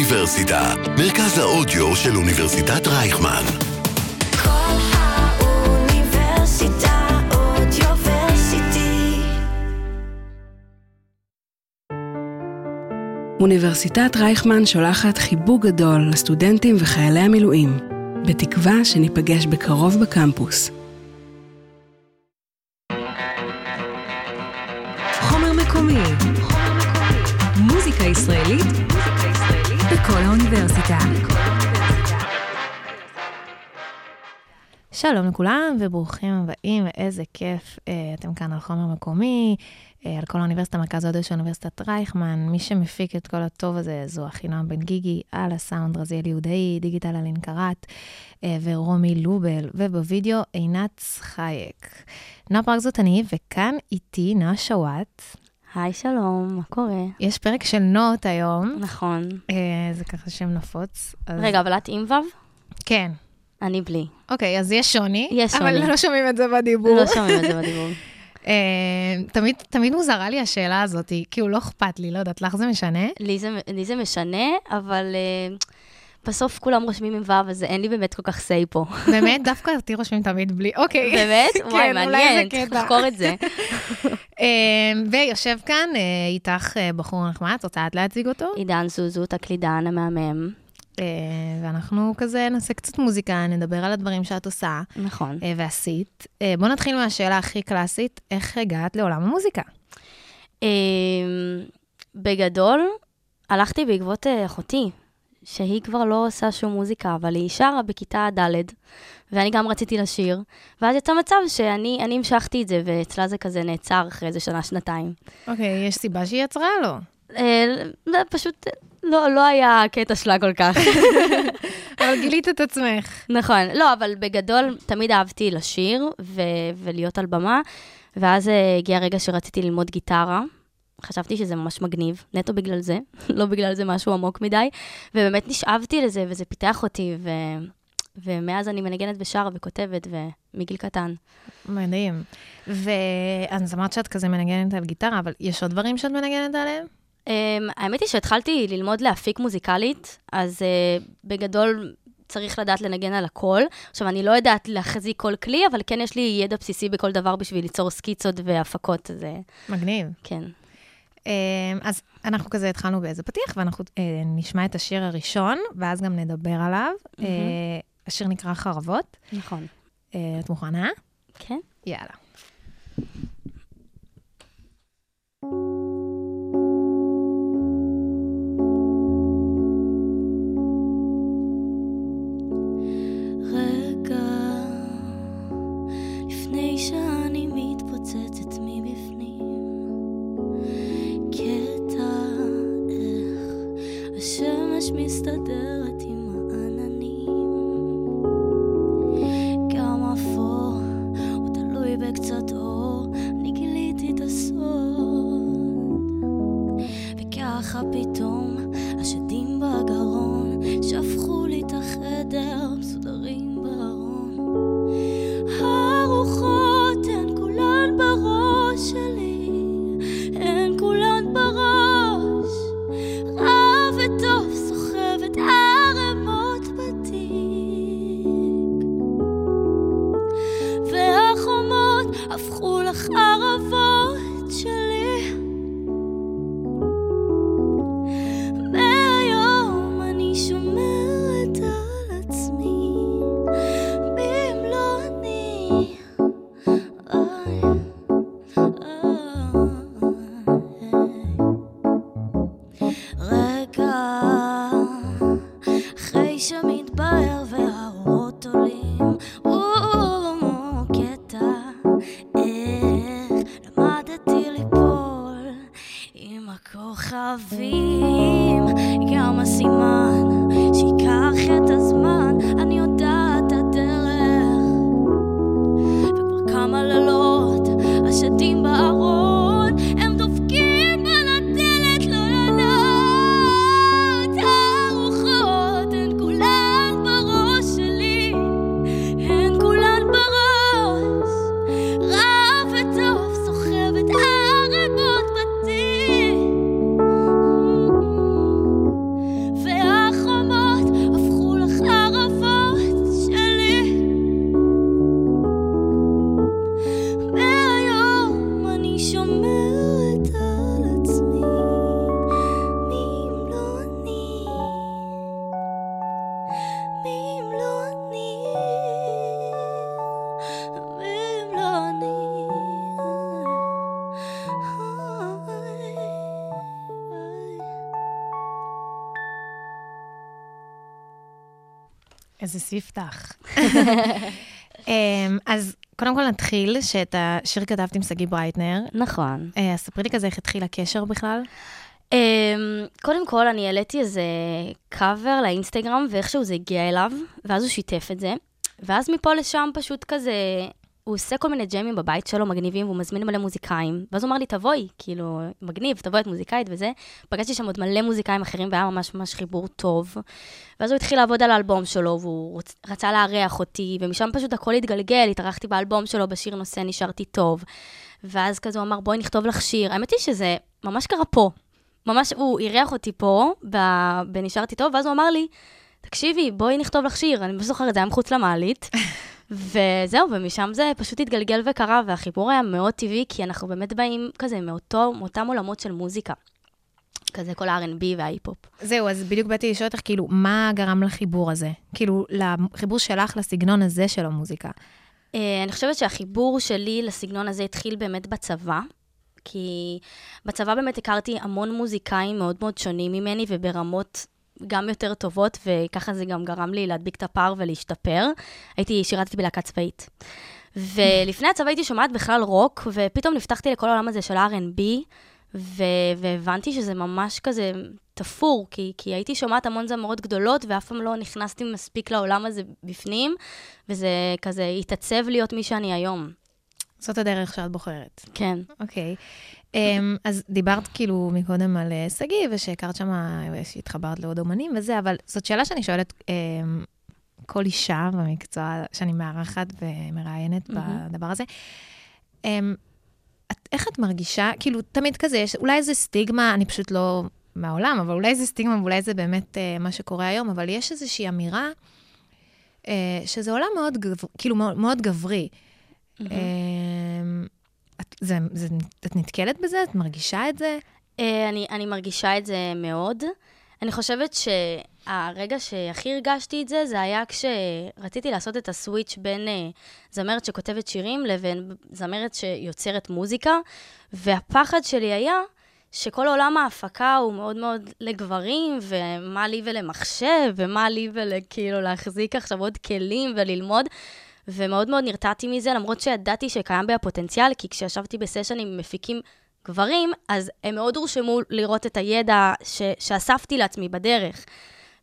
האוניברסיטה, מרכז האודיו של אוניברסיטת רייכמן. כל האוניברסיטה אודיוורסיטי. אוניברסיטת רייכמן שולחת חיבוק גדול לסטודנטים וחיילי המילואים, בתקווה שניפגש בקרוב בקמפוס. האוניברסיטה. שלום לכולם וברוכים הבאים, ואיזה כיף אה, אתם כאן על חומר מקומי, אה, על כל האוניברסיטה, מרכז ההודו של אוניברסיטת רייכמן. מי שמפיק את כל הטוב הזה זו אחינועם בן גיגי, על הסאונד רזיאל יהודאי, דיגיטל אלין קראט אה, ורומי לובל, ובווידאו עינת חייק. נועה פרק זאת אני, וכאן איתי נועה שוואט. היי, שלום, מה קורה? יש פרק של נוט היום, נכון. אה, זה ככה שם נפוץ. אז- רגע, אבל את עם וו? כן. אני בלי. אוקיי, אז יש שוני, יש אבל שוני. לא שומעים את זה בדיבור. לא שומעים את זה בדיבור. אה, תמיד, תמיד מוזרה לי השאלה הזאת, כאילו לא אכפת לי, לא יודעת, לך זה משנה? לי זה, לי זה משנה, אבל uh, בסוף כולם רושמים עם וו, אז אין לי באמת כל כך say פה. באמת, דווקא אותי רושמים תמיד בלי, אוקיי. באמת? וואי, כן, זה מעניין, צריך. לחקור את זה. אה, ויושב כאן אה, איתך אה, בחור נחמד, את רוצה את להציג אותו? עידן זוזו, תקלידן המהמם. אה, ואנחנו כזה נעשה קצת מוזיקה, נדבר על הדברים שאת עושה נכון. ועשית. בוא נתחיל מהשאלה הכי קלאסית, איך הגעת לעולם המוזיקה? אמ, בגדול, הלכתי בעקבות אחותי, שהיא כבר לא עושה שום מוזיקה, אבל היא שרה בכיתה ד', ואני גם רציתי לשיר, ואז יצא מצב שאני אני המשכתי את זה, ואצלה זה כזה נעצר אחרי איזה שנה-שנתיים. אוקיי, יש סיבה שהיא יצרה לו. אה, לא, פשוט לא, לא היה הקטע שלה כל כך. אבל גילית את עצמך. נכון, לא, אבל בגדול תמיד אהבתי לשיר ו- ולהיות על במה, ואז אה, הגיע הרגע שרציתי ללמוד גיטרה. חשבתי שזה ממש מגניב, נטו בגלל זה, לא בגלל זה משהו עמוק מדי, ובאמת נשאבתי לזה, וזה פיתח אותי, ו... ומאז אני מנגנת ושרה וכותבת, ומגיל קטן. מדהים. ואז אמרת שאת כזה מנגנת על גיטרה, אבל יש עוד דברים שאת מנגנת עליהם? Um, האמת היא שהתחלתי ללמוד להפיק מוזיקלית, אז uh, בגדול צריך לדעת לנגן על הכל. עכשיו, אני לא יודעת להחזיק כל כלי, אבל כן יש לי ידע בסיסי בכל דבר בשביל ליצור סקיצות והפקות, אז אה, מגניב. כן. אה, אז אנחנו כזה התחלנו באיזה פתיח, ואנחנו אה, נשמע את השיר הראשון, ואז גם נדבר עליו. אה, השיר נקרא חרבות. נכון. את מוכנה? כן? יאללה. רגע, איזה ספתח. אמ, אז קודם כל נתחיל, שאת השיר כתבת עם שגיא ברייטנר. נכון. אה, אז ספרי לי כזה איך התחיל הקשר בכלל. Um, קודם כל, אני העליתי איזה קאבר לאינסטגרם, ואיכשהו זה הגיע אליו, ואז הוא שיתף את זה. ואז מפה לשם פשוט כזה, הוא עושה כל מיני ג'יימים בבית שלו, מגניבים, והוא מזמין מלא מוזיקאים. ואז הוא אמר לי, תבואי, כאילו, מגניב, תבואי, את מוזיקאית וזה. פגשתי שם עוד מלא מוזיקאים אחרים, והיה ממש ממש חיבור טוב. ואז הוא התחיל לעבוד על האלבום שלו, והוא רוצ- רצה לארח אותי, ומשם פשוט הכל התגלגל, התארחתי באלבום שלו, בשיר נושא נשארתי טוב. ואז כזה הוא אמר, בואי נכתוב לך שיר. האמת היא שזה ממש קרה פה. ממש, הוא אירח אותי פה, ב- בנשארתי טוב, ואז הוא אמר לי, תקשיבי, בואי נכתוב לך שיר. אני לא זוכרת, זה היה מחוץ למעלית. וזהו, ומשם זה פשוט התגלגל וקרה, והחיבור היה מאוד טבעי, כי אנחנו באמת באים כזה מאותו, מאותם עולמות של מוזיקה. כזה כל ה-R&B וההיפ-הופ. זהו, אז בדיוק באתי לשאול אותך, כאילו, מה גרם לחיבור הזה? כאילו, לחיבור שלך לסגנון הזה של המוזיקה. אה, אני חושבת שהחיבור שלי לסגנון הזה התחיל באמת בצבא, כי בצבא באמת הכרתי המון מוזיקאים מאוד מאוד שונים ממני וברמות גם יותר טובות, וככה זה גם גרם לי להדביק את הפער ולהשתפר. הייתי, שירתתי בלהקה צבאית. ולפני הצבא הייתי שומעת בכלל רוק, ופתאום נפתחתי לכל העולם הזה של R&B, ו- והבנתי שזה ממש כזה תפור, כי, כי הייתי שומעת המון זמרות גדולות, ואף פעם לא נכנסתי מספיק לעולם הזה בפנים, וזה כזה התעצב להיות מי שאני היום. זאת הדרך שאת בוחרת. כן. אוקיי. Um, אז דיברת כאילו מקודם על אה, שגיא, ושהכרת שם, שהתחברת לעוד אומנים וזה, אבל זאת שאלה שאני שואלת um, כל אישה במקצוע שאני מארחת ומראיינת. בדבר הזה. Um, את, איך את מרגישה, כאילו, תמיד כזה, יש אולי איזה סטיגמה, אני פשוט לא מהעולם, אבל אולי זה סטיגמה ואולי זה באמת uh, מה שקורה היום, אבל יש איזושהי אמירה uh, שזה עולם מאוד, גב, כאילו, מאוד, מאוד גברי. אמ, את, זה, זה, את נתקלת בזה? את מרגישה את זה? אה, אני, אני מרגישה את זה מאוד. אני חושבת שהרגע שהכי הרגשתי את זה, זה היה כשרציתי לעשות את הסוויץ' בין אה, זמרת שכותבת שירים לבין זמרת שיוצרת מוזיקה, והפחד שלי היה שכל עולם ההפקה הוא מאוד מאוד לגברים, ומה לי ולמחשב, ומה לי ולכאילו להחזיק עכשיו עוד כלים וללמוד. ומאוד מאוד נרתעתי מזה, למרות שידעתי שקיים בי הפוטנציאל, כי כשישבתי בסשן עם מפיקים גברים, אז הם מאוד הורשמו לראות את הידע ש- שאספתי לעצמי בדרך.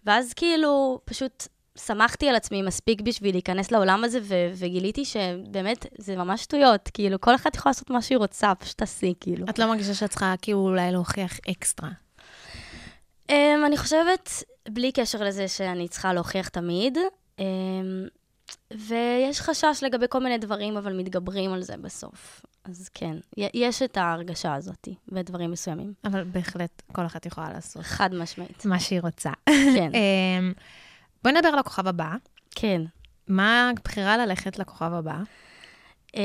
ואז כאילו, פשוט שמחתי על עצמי מספיק בשביל להיכנס לעולם הזה, ו- וגיליתי שבאמת, זה ממש שטויות. כאילו, כל אחת יכולה לעשות מה שהיא רוצה, פשוט תעשי, כאילו. את לא מרגישה שאת צריכה כאילו אולי להוכיח אקסטרה. Um, אני חושבת, בלי קשר לזה שאני צריכה להוכיח תמיד, um, ויש חשש לגבי כל מיני דברים, אבל מתגברים על זה בסוף. אז כן, יש את ההרגשה הזאת בדברים מסוימים. אבל בהחלט כל אחת יכולה לעשות חד משמעית. מה שהיא רוצה. כן, אמ, בואי נדבר על הכוכב הבא. כן. מה הבחירה ללכת לכוכב הבא? Um,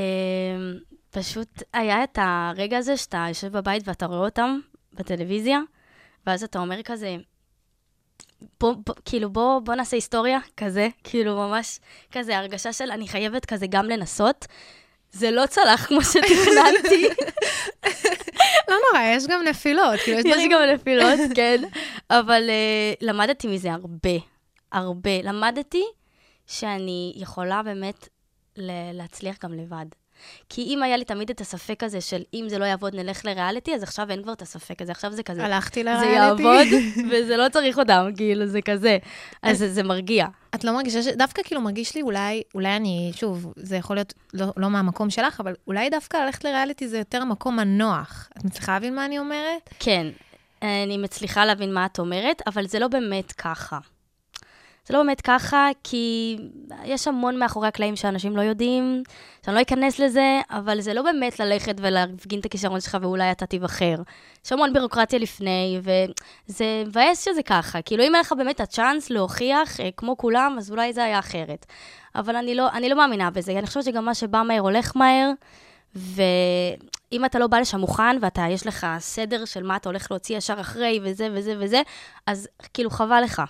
פשוט היה את הרגע הזה שאתה יושב בבית ואתה רואה אותם בטלוויזיה, ואז אתה אומר כזה, בוא, בוא, כאילו, בוא, בוא נעשה היסטוריה, כזה, כאילו, ממש כזה הרגשה של אני חייבת כזה גם לנסות. זה לא צלח כמו שתכננתי, לא נורא, יש גם נפילות. כאילו, יש יש. גם נפילות, כן, אבל uh, למדתי מזה הרבה, הרבה. למדתי שאני יכולה באמת להצליח גם לבד. כי אם היה לי תמיד את הספק הזה של אם זה לא יעבוד, נלך לריאליטי, אז עכשיו אין כבר את הספק הזה, עכשיו זה כזה. הלכתי זה לריאליטי. יעבוד, וזה לא צריך אותם, כאילו, זה כזה. אז זה, זה מרגיע. את לא מרגישה ש... דווקא כאילו מרגיש לי אולי, אולי אני, שוב, זה יכול להיות לא, לא מהמקום שלך, אבל אולי דווקא ללכת לריאליטי זה יותר המקום הנוח. את מצליחה להבין מה אני אומרת? כן, אני מצליחה להבין מה את אומרת, אבל זה לא באמת ככה. זה לא באמת ככה, כי יש המון מאחורי הקלעים שאנשים לא יודעים, שאני לא אכנס לזה, אבל זה לא באמת ללכת ולהפגין את הכישרון שלך ואולי אתה תיבחר. יש המון בירוקרטיה לפני, וזה מבאס שזה ככה. כאילו, אם היה לך באמת הצ'אנס להוכיח, אה, כמו כולם, אז אולי זה היה אחרת. אבל אני לא, אני לא מאמינה בזה. אני חושבת שגם מה שבא מהר הולך מהר, ואם אתה לא בא לשם מוכן, ואתה, יש לך סדר של מה אתה הולך להוציא ישר אחרי, וזה וזה וזה, אז כאילו חבל לך.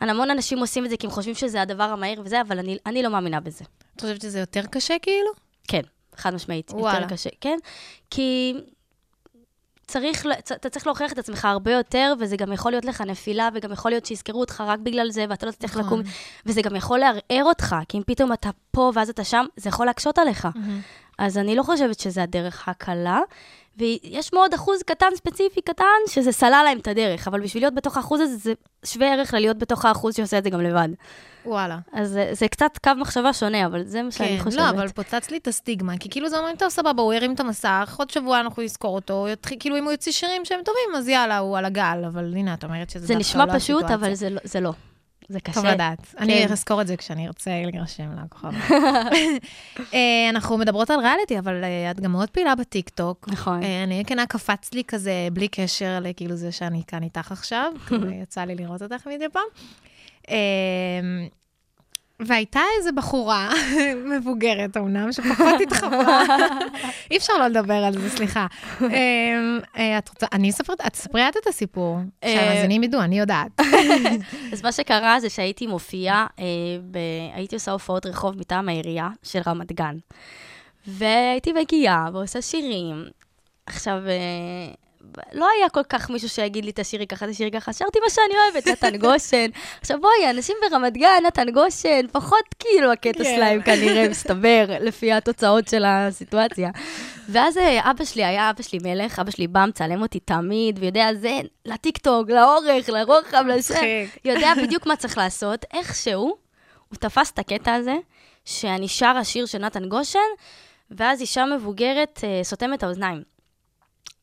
המון אנשים עושים את זה כי הם חושבים שזה הדבר המהיר וזה, אבל אני, אני לא מאמינה בזה. את חושבת שזה יותר קשה כאילו? כן, חד משמעית. וואלה. יותר קשה, כן. כי צריך, אתה צריך להוכיח את עצמך הרבה יותר, וזה גם יכול להיות לך נפילה, וגם יכול להיות שיזכרו אותך רק בגלל זה, ואתה לא תצטרך נכון. לקום, וזה גם יכול לערער אותך, כי אם פתאום אתה פה ואז אתה שם, זה יכול להקשות עליך. אז אני לא חושבת שזה הדרך הקלה, ויש מאוד אחוז קטן, ספציפי קטן, שזה סלל להם את הדרך, אבל בשביל להיות בתוך האחוז הזה, זה שווה ערך ללהיות בתוך האחוז שעושה את זה גם לבד. וואלה. אז זה, זה קצת קו מחשבה שונה, אבל זה מה שאני כן, חושבת. לא, אבל פוצץ לי את הסטיגמה, כי כאילו זה אומרים, טוב, סבבה, הוא ירים את המסך, עוד שבוע אנחנו נזכור אותו, יתחיל, כאילו אם הוא יוציא שירים שהם טובים, אז יאללה, הוא על הגל, אבל הנה, את אומרת שזה זה דווקא נשמע לא פשוט, הסיטואציה. אבל זה לא. זה, לא. זה קשה. טוב לדעת. אני כן. אזכור את זה כשאני ארצה להירשם לכוכב. אה, אנחנו מדברות על ריאליטי, אבל אה, את גם מאוד פעילה בטיקטוק. נכון. אה, אני כנה, קפץ לי כזה בלי קשר לכאילו זה שאני כאן איתך עכשיו, יצא לי לראות אותך מדי פעם. והייתה איזו בחורה מבוגרת אמנם, שפחות התחברה. אי אפשר לא לדבר על זה, סליחה. אה, אה, את רוצה, אני אספר, את תספרי את הסיפור, אה, שהמאזינים ידעו, אני יודעת. אז מה שקרה זה שהייתי מופיעה, אה. הייתי עושה הופעות רחוב מטעם העירייה של רמת גן. והייתי מגיעה ועושה שירים. עכשיו, לא היה כל כך מישהו שיגיד לי, תשאירי ככה, תשאירי ככה, שרתי מה שאני אוהבת, נתן גושן. עכשיו בואי, אנשים ברמת גן, נתן גושן, פחות כאילו הקטע כן. שלהם כנראה, מסתבר, לפי התוצאות של הסיטואציה. ואז אה, אבא שלי היה אבא שלי מלך, אבא שלי בא, מצלם אותי תמיד, ויודע, זה לטיקטוק, לאורך, לרוחב, לשם. יודע בדיוק מה צריך לעשות, איכשהו, הוא תפס את הקטע הזה, שאני שרה שיר של נתן גושן, ואז אישה מבוגרת אה, סותמת האוזניים.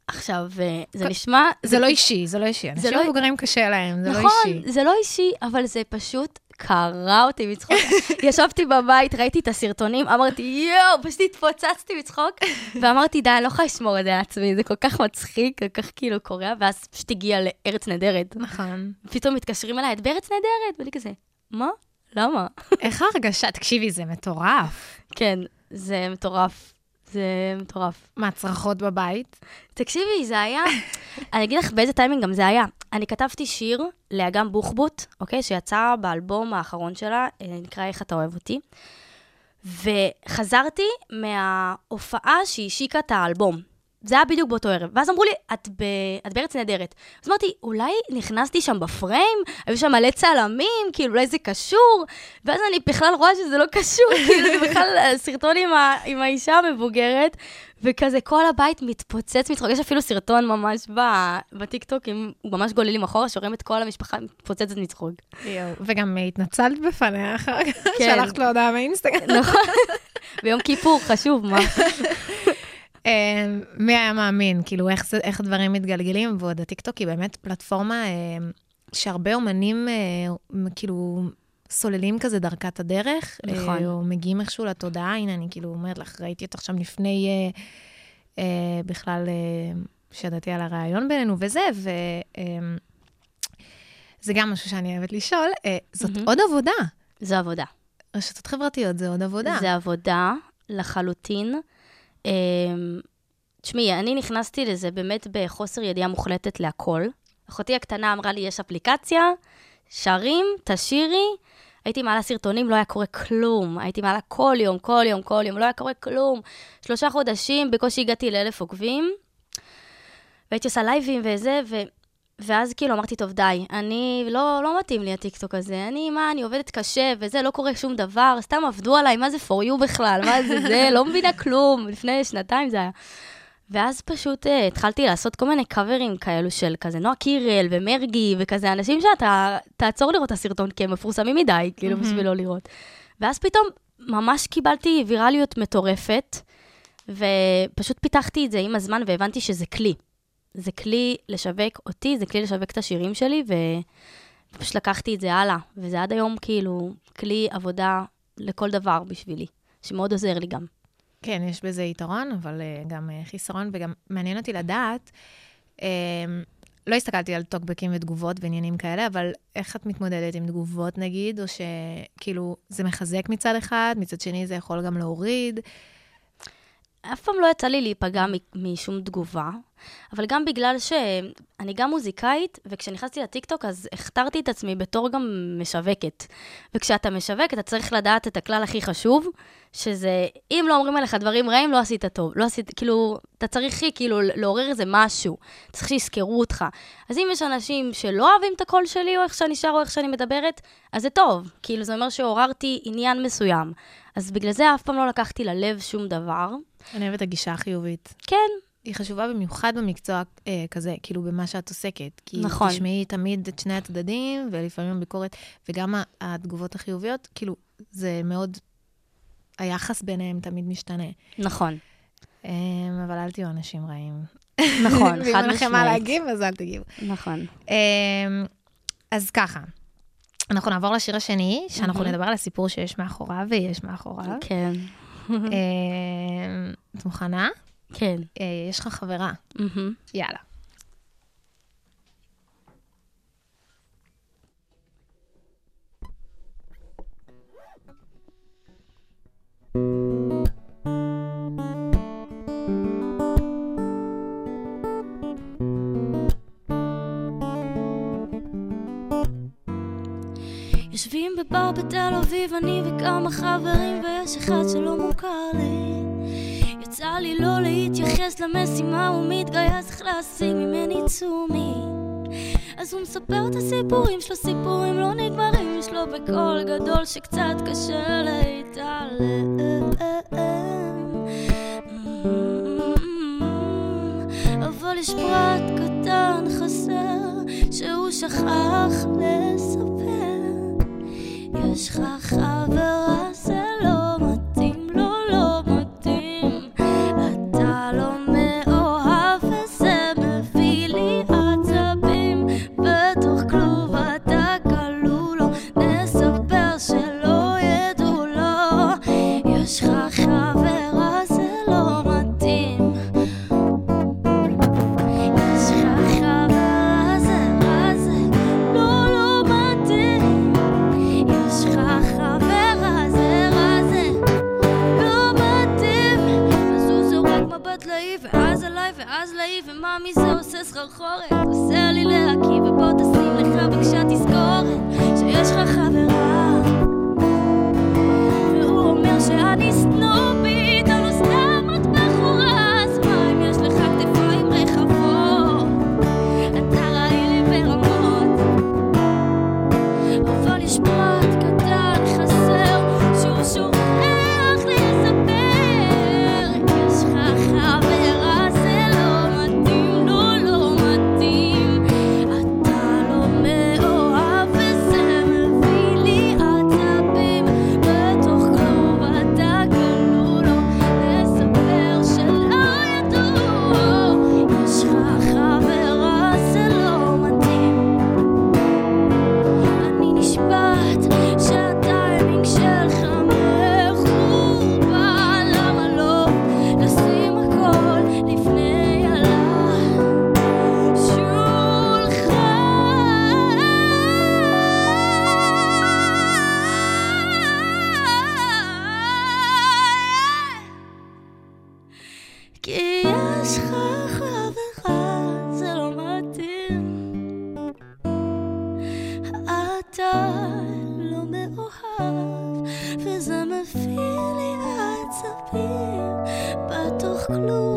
עכשיו, אה, זה נשמע... זה לא אישי, זה לא אישי. אנשים לא- מבוגרים קשה להם, זה לא נכון, אישי. זה לא אישי, אבל זה פשוט קרע אותי מצחוק. ישבתי בבית, ראיתי את הסרטונים, אמרתי, יואו, פשוט התפוצצתי מצחוק, ואמרתי, די, אני לא יכולה לשמור את זה לעצמי, זה כל כך מצחיק, כל כך כאילו קורע, ואז פשוט הגיע לארץ נהדרת. נכון. פתאום מתקשרים אליי, את בארץ נהדרת, ואני כזה, מה? למה? איך ההרגשה? תקשיבי, זה מטורף. כן, זה מטורף. זה מטורף. מה, צרחות בבית? תקשיבי, זה היה... אני אגיד לך באיזה טיימינג גם זה היה. אני כתבתי שיר לאגם בוחבוט, אוקיי? שיצא באלבום האחרון שלה, אה, נקרא איך אתה אוהב אותי. וחזרתי מההופעה שהיא השיקה את האלבום. זה היה בדיוק באותו ערב. ואז אמרו לי, את, ב... את בארץ נהדרת. אז אמרתי, אולי נכנסתי שם בפריים? היו שם מלא צלמים, כאילו, אולי זה קשור? ואז אני בכלל רואה שזה לא קשור, כאילו, זה בכלל אה, סרטון עם, ה... עם האישה המבוגרת, וכזה כל הבית מתפוצץ מצחוק. יש אפילו סרטון ממש ב... בטיקטוק, עם... ממש גוללים אחורה, שרואים את כל המשפחה מתפוצצת מצחוק. וגם התנצלת בפניה אחר כך, כן. שלחת לו הודעה באינסטגרם. נכון. ביום כיפור, חשוב, מה? אה, מי היה מאמין, כאילו, איך איך הדברים מתגלגלים, ועוד הטיקטוק היא באמת פלטפורמה אה, שהרבה אומנים, אה, כאילו, סוללים כזה דרכה את הדרך. נכון. אה, או מגיעים איכשהו לתודעה, הנה, אני כאילו אומרת לך, ראיתי אותך שם לפני, אה, אה, בכלל, אה, שידעתי על הרעיון בינינו וזה, ו... אה, זה גם משהו שאני אוהבת לשאול, אה, זאת מהמם. עוד עבודה. זו עבודה. רשתות חברתיות זה עוד עבודה. זה עבודה לחלוטין. אמ, תשמעי, אני נכנסתי לזה באמת בחוסר ידיעה מוחלטת להכל. אחותי הקטנה אמרה לי, יש אפליקציה, שרים, תשאירי. הייתי מעלה סרטונים, לא היה קורה כלום. הייתי מעלה כל יום, כל יום, כל יום, לא היה קורה כלום. שלושה חודשים, בקושי הגעתי לאלף עוקבים. והייתי עושה לייבים וזה, ו... ואז כאילו אמרתי, טוב, די, אני, לא, לא מתאים לי הטיקטוק הזה. אני, מה, אני עובדת קשה וזה, לא קורה שום דבר, סתם עבדו עליי, מה זה for you בכלל, מה זה זה, לא מבינה כלום. לפני שנתיים זה היה. ואז פשוט uh, התחלתי לעשות כל מיני קאברים כאלו של כזה נועה קירל ומרגי וכזה אנשים שאתה תעצור לראות את הסרטון כי הם מפורסמים מדי, כאילו, בשביל לא לראות. ואז פתאום ממש קיבלתי ויראליות מטורפת, ופשוט פיתחתי את זה עם הזמן והבנתי שזה כלי. זה כלי לשווק אותי, זה כלי לשווק את השירים שלי. ופשוט לקחתי את זה הלאה. וזה עד היום כאילו כלי עבודה לכל דבר בשבילי, שמאוד עוזר לי גם. כן, יש בזה יתרון, אבל uh, גם uh, חיסרון, וגם מעניין אותי לדעת, um, לא הסתכלתי על טוקבקים ותגובות ועניינים כאלה, אבל איך את מתמודדת עם תגובות נגיד, או שכאילו זה מחזק מצד אחד, מצד שני זה יכול גם להוריד? אף פעם לא יצא לי להיפגע משום תגובה. אבל גם בגלל שאני גם מוזיקאית, וכשנכנסתי לטיקטוק אז הכתרתי את עצמי בתור גם משווקת. וכשאתה משווק, אתה צריך לדעת את הכלל הכי חשוב, שזה, אם לא אומרים עליך דברים רעים, לא עשית טוב. לא עשית, כאילו, אתה צריך כאילו לעורר איזה משהו. צריך שיזכרו אותך. אז אם יש אנשים שלא אוהבים את הקול שלי, או איך שאני שר, או איך שאני מדברת, אז זה טוב. כאילו, זה אומר שעוררתי עניין מסוים. אז בגלל זה אף פעם לא לקחתי ללב שום דבר. אני אוהבת הגישה החיובית. כן, היא חשובה במיוחד במקצוע אה, כזה, כאילו במה שאת עוסקת. כי נכון. תשמעי תמיד את שני הצדדים, ולפעמים הביקורת, וגם התגובות החיוביות, כאילו, זה מאוד, היחס ביניהם תמיד משתנה. נכון. אה, אבל אל תהיו אנשים רעים. נכון, חד ואם אין לכם מה משמעית. להגיב, אז אל תגיבו. נכון. אה, אז ככה, אנחנו נעבור לשיר השני, שאנחנו מהמם. נדבר על הסיפור שיש מאחוריו ויש מאחוריו. כן. אה, את מוכנה? כן. אה, יש לך חברה. מהמם. יאללה. יושבים בבר בתל אביב, אני וכמה חברים, ויש אחד שלא מוכר לי. יצא לי לא להתייחס למשימה, הוא מתגייס איך להשיג ממני תשומי. אז הוא מספר את הסיפורים שלו, סיפורים לא נגמרים, יש לו בקול גדול שקצת קשה להתעלם. אבל יש פרט קטן חסר, שהוא שכח לספר. יש לך חברה, אתה לא מאוהב, וזה מביא לי עצבים. בתוך כלוב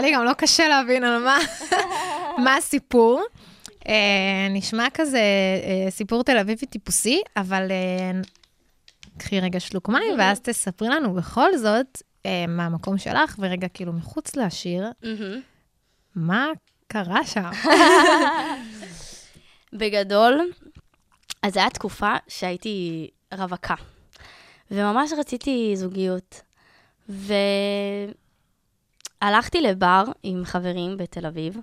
נראה לי גם לא קשה להבין על מה, מה הסיפור. אה, נשמע כזה אה, סיפור תל אביבי טיפוסי, אבל אה, קחי רגע שלוק מים, ואז תספרי לנו בכל זאת אה, מהמקום שלך, ורגע כאילו מחוץ לשיר, מה קרה שם? בגדול, אז זו הייתה תקופה שהייתי רווקה, וממש רציתי זוגיות. והלכתי לבר עם חברים בתל אביב,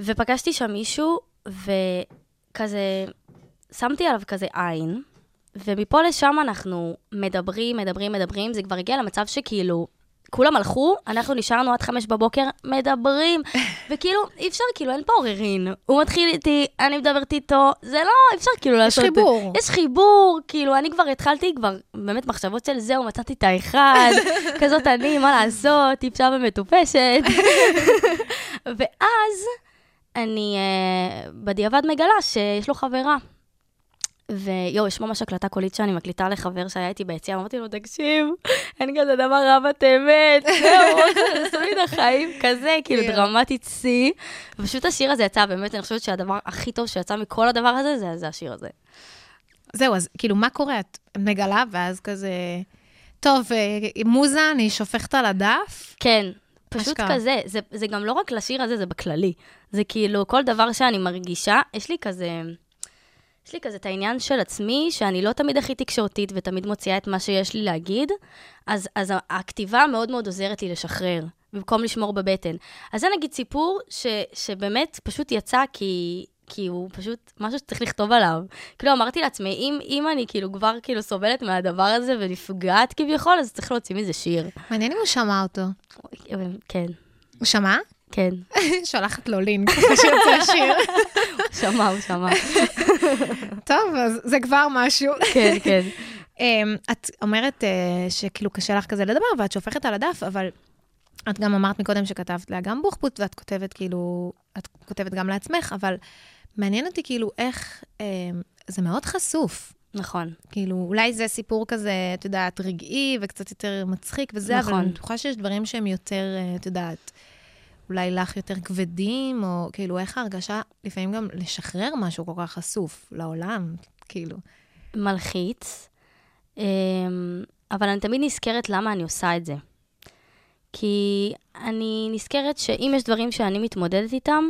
ופגשתי שם מישהו, וכזה, שמתי עליו כזה עין, ומפה לשם אנחנו מדברים, מדברים, מדברים, זה כבר הגיע למצב שכאילו, כולם הלכו, אנחנו נשארנו עד חמש בבוקר, מדברים, וכאילו, אי אפשר, כאילו, אין פה עוררין. הוא מתחיל איתי, אני מדברת איתו, זה לא, אי אפשר כאילו לעשות... חיבור. יש חיבור, כאילו, אני כבר התחלתי, כבר באמת מחשבות של זהו, מצאתי את האחד, כזאת אני, מה לעשות, טיפשה ומטופשת. ואז אני uh, בדיעבד מגלה שיש לו חברה. ויואו, יש ממש הקלטה קולית שאני מקליטה לחבר שהיה איתי ביציאה, אמרתי לו, תקשיב, אין כזה דבר רבת אמת, זהו, את החיים, כזה, כאילו יואו. דרמטית שיא. ופשוט השיר הזה יצא, באמת, אני חושבת שהדבר הכי טוב שיצא מכל הדבר הזה, זה, זה השיר הזה. זהו, אז כאילו, מה קורה? את מגלה, ואז כזה... טוב, אה, מוזה, אני שופכת על הדף. כן, פשוט אשכרה. כזה, זה, זה גם לא רק לשיר הזה, זה בכללי. זה כאילו, כל דבר שאני מרגישה, יש לי כזה... יש לי כזה את העניין של עצמי, שאני לא תמיד הכי תקשורתית ותמיד מוציאה את מה שיש לי להגיד, אז, אז הכתיבה מאוד מאוד עוזרת לי לשחרר, במקום לשמור בבטן. אז זה נגיד סיפור ש, שבאמת פשוט יצא כי, כי הוא פשוט משהו שצריך לכתוב עליו. כאילו, אמרתי לעצמי, אם, אם אני כאילו כבר כאילו סובלת מהדבר הזה ונפגעת כביכול, אז צריך להוציא מזה שיר. מעניין אם הוא שמע אותו. כן, הוא שמע? כן. שולחת לו לינק, שיוצא השיר. שמע, הוא שמע. טוב, אז זה כבר משהו. כן, כן. אמ, את אומרת אה, שכאילו קשה לך כזה לדבר, ואת שופכת על הדף, אבל את גם אמרת מקודם שכתבת לה גם בוחבוט, ואת כותבת כאילו, את כותבת גם לעצמך, אבל מעניין אותי כאילו איך, אמ, זה מאוד חשוף. נכון. כאילו, אולי זה סיפור כזה, את יודעת, רגעי וקצת יותר מצחיק וזה, אבל נכון. אני בטוחה שיש דברים שהם יותר, אה, את יודעת, אולי לך יותר כבדים, או כאילו, איך ההרגשה לפעמים גם לשחרר משהו כל כך חשוף לעולם, כאילו. מלחיץ, אמ, אבל אני תמיד נזכרת למה אני עושה את זה. כי אני נזכרת שאם יש דברים שאני מתמודדת איתם,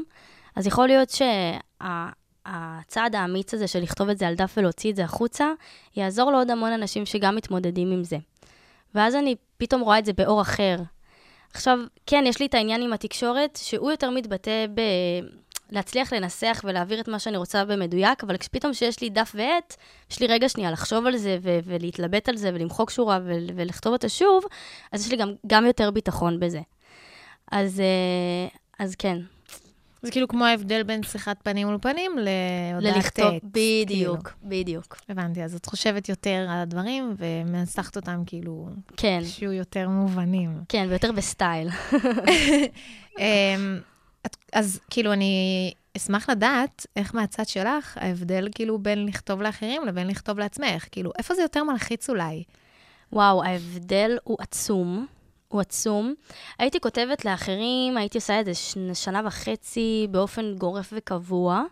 אז יכול להיות שהצעד האמיץ הזה של לכתוב את זה על דף ולהוציא את זה החוצה, יעזור לעוד המון אנשים שגם מתמודדים עם זה. ואז אני פתאום רואה את זה באור אחר. עכשיו, כן, יש לי את העניין עם התקשורת, שהוא יותר מתבטא ב... להצליח לנסח ולהעביר את מה שאני רוצה במדויק, אבל פתאום שיש לי דף ועט, יש לי רגע שנייה לחשוב על זה ו- ולהתלבט על זה ולמחוק שורה ו- ולכתוב אותה שוב, אז יש לי גם, גם יותר ביטחון בזה. אז, אה, אז כן, זה כאילו כמו ההבדל בין שיחת פנים מול פנים להודעת ללכתוב, טקסט. בדיוק, כאילו. בדיוק. הבנתי, אז את חושבת יותר על הדברים ומנסחת אותם כאילו, כן, שיהיו יותר מובנים. כן, ויותר בסטייל. אמ, את- אז כאילו, אני אשמח לדעת איך מהצד שלך ההבדל כאילו בין לכתוב לאחרים לבין לכתוב לעצמך. כאילו, איפה זה יותר מלחיץ אולי? וואו, ההבדל הוא עצום. הוא עצום. הייתי כותבת לאחרים, הייתי עושה את זה שנה וחצי באופן גורף וקבוע,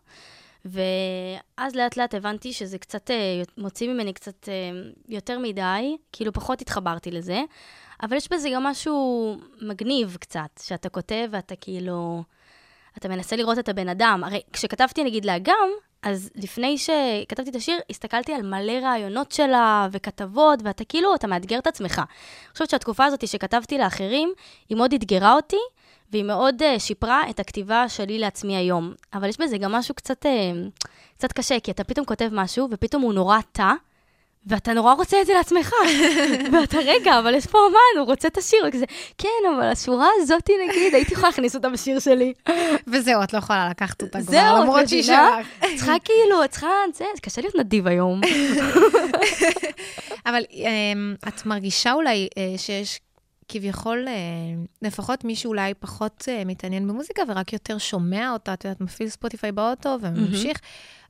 ואז לאט לאט הבנתי שזה קצת אה, מוציא ממני קצת אה, יותר מדי, כאילו פחות התחברתי לזה, אבל יש בזה גם משהו מגניב קצת, שאתה כותב ואתה כאילו, אתה מנסה לראות את הבן אדם. הרי כשכתבתי נגיד לאגם, אז לפני שכתבתי את השיר, הסתכלתי על מלא רעיונות שלה וכתבות, ואתה כאילו, אתה מאתגר את עצמך. אני חושבת שהתקופה הזאת שכתבתי לאחרים, היא מאוד אתגרה אותי, והיא מאוד uh, שיפרה את הכתיבה שלי לעצמי היום. אבל יש בזה גם משהו קצת, uh, קצת קשה, כי אתה פתאום כותב משהו, ופתאום הוא נורא תא, ואתה נורא רוצה את זה לעצמך. ואתה, רגע, אבל יש פה אומן, הוא רוצה את השיר, וכזה, כן, אבל השורה הזאת, נגיד, הייתי יכולה להכניס אותה בשיר שלי. וזהו, את לא יכולה לקחת אותה כבר, למרות שהיא? שלך. צריכה כאילו, צריכה, זה, זה קשה להיות נדיב היום. אבל אמ, את מרגישה אולי אה, שיש כביכול, אה, לפחות מישהו אולי פחות אה, מתעניין במוזיקה ורק יותר שומע אותה, את יודעת, מפעיל ספוטיפיי באוטו וממשיך,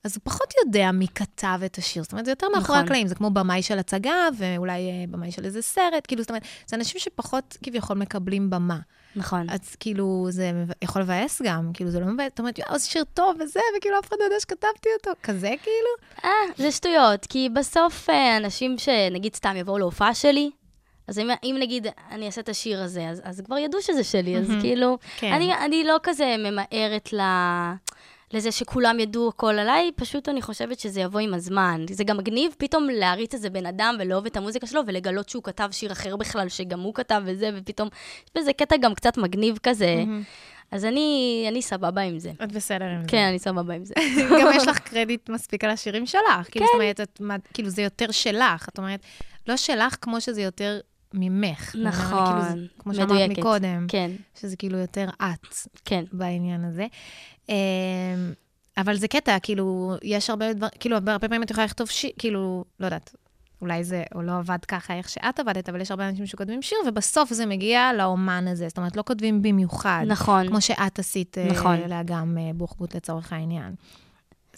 אז הוא פחות יודע מי כתב את השיר. זאת אומרת, זה יותר מאחורי נכון. הקלעים, זה כמו במאי של הצגה, ואולי אה, במאי של איזה סרט, כאילו, זאת אומרת, זה אנשים שפחות כביכול מקבלים במה. נכון. אז כאילו, זה יכול לבאס גם, כאילו, זה לא מבאס, זאת אומרת, יואו, זה שיר טוב וזה, וכאילו, אף אחד לא יודע שכתבתי אותו, כזה כאילו. אה, זה שטויות, כי בסוף אנשים שנגיד סתם יבואו להופעה שלי, אז אם, אם נגיד אני אעשה את השיר הזה, אז, אז כבר ידעו שזה שלי, אז. כאילו, כן. אני, אני לא כזה ממהרת ל... לזה שכולם ידעו הכל עליי, פשוט אני חושבת שזה יבוא עם הזמן. זה גם מגניב פתאום להריץ איזה בן אדם ולאהוב את המוזיקה שלו, ולגלות שהוא כתב שיר אחר בכלל, שגם הוא כתב וזה, ופתאום, יש בזה קטע גם קצת מגניב כזה. אז אני, אני סבבה עם זה. את בסדר עם זה. כן, אני סבבה עם זה. גם יש לך קרדיט מספיק על השירים שלך. כאילו, זאת אומרת, את, כאילו, זה יותר שלך. את אומרת, לא שלך כמו שזה יותר ממך. אומרת, כאילו, זה- נכון, כמו שאמרת מדויקת. מקודם, כן, שזה כאילו יותר את כן. בעניין הזה. אמ, אבל זה קטע, כאילו, יש הרבה דברים, כאילו, הרבה פעמים את יכולה לכתוב שיר, כאילו, לא יודעת, אולי זה או לא עבד ככה איך שאת עבדת, אבל יש הרבה אנשים שכותבים שיר, ובסוף זה מגיע לאומן הזה. זאת אומרת, לא כותבים במיוחד. נכון. כמו שאת עשית נכון. נכון. לאגם אה, בוחבוט לצורך העניין.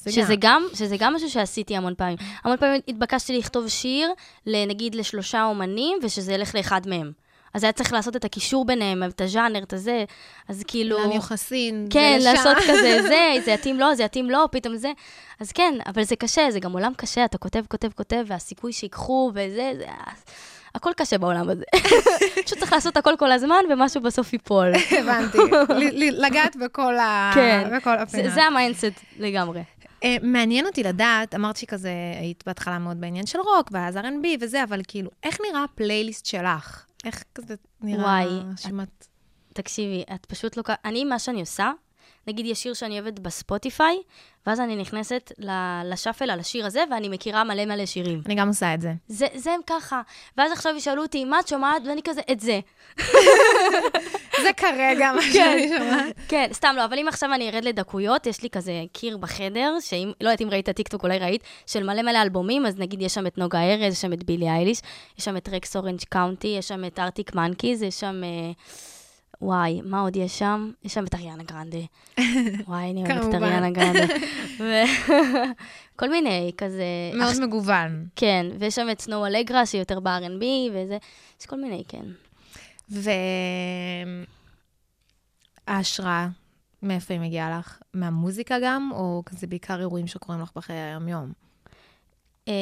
זה שזה גם, שזה גם משהו שעשיתי המון פעמים. המון פעמים התבקשתי לכתוב שיר, נגיד לשלושה אומנים, ושזה ילך לאחד מהם. אז היה צריך לעשות את הקישור ביניהם, את הז'אנר, את הזה, אז כאילו... לאן יוחסין, כן, ולשם. לעשות כזה, זה, זה יתאים לו, זה יתאים לו, פתאום זה. אז כן, אבל זה קשה, זה גם עולם קשה, אתה כותב, כותב, כותב, והסיכוי שיקחו, וזה, זה... הכל קשה בעולם הזה. פשוט צריך לעשות הכל כל הזמן, ומשהו בסוף ייפול. הבנתי. לגעת בכל כן. הפינה. זה, זה ה mindset לגמרי. אה, מעניין אותי לדעת, אמרת שכזה, היית בהתחלה מאוד בעניין של רוק, ואז R&B וזה, אבל כאילו, איך נראה הפלייליסט שלך? איך כזה נראה וואי, שמעת? תקשיבי, את פשוט לא... אני, מה שאני עושה, נגיד יש שיר שאני אוהבת בספוטיפיי, ואז אני נכנסת ל shuffle על השיר הזה, ואני מכירה מלא מלא שירים. אני גם עושה את זה. זה, זה הם ככה. ואז עכשיו ישאלו אותי, מה את שומעת? ואני כזה, את זה. זה כרגע מה שאני שומעת. כן, סתם לא, אבל אם עכשיו אני ארד לדקויות, יש לי כזה קיר בחדר, שאם, לא יודעת אם ראית טיקטוק, אולי ראית, של מלא מלא אלבומים, אז נגיד יש שם את נוגה ארז, יש שם את בילי אייליש, יש שם את רקס אורנג' קאונטי, יש שם את ארטיק מנקיז, יש שם... אה, וואי, מה עוד יש שם? יש שם את אריאנה גרנדה. וואי, אני אוהבת את. אריאנה גרנדה. כל מיני, כזה... מאוד מגוון. כן, ויש שם את סנואו אלגרה, שהיא יותר ב-R&B, וזה, יש כל מיני, כן. וההשראה, מאיפה היא מגיעה לך? מהמוזיקה גם, או כזה בעיקר אירועים שקורים לך בחיי היום-יום? אה,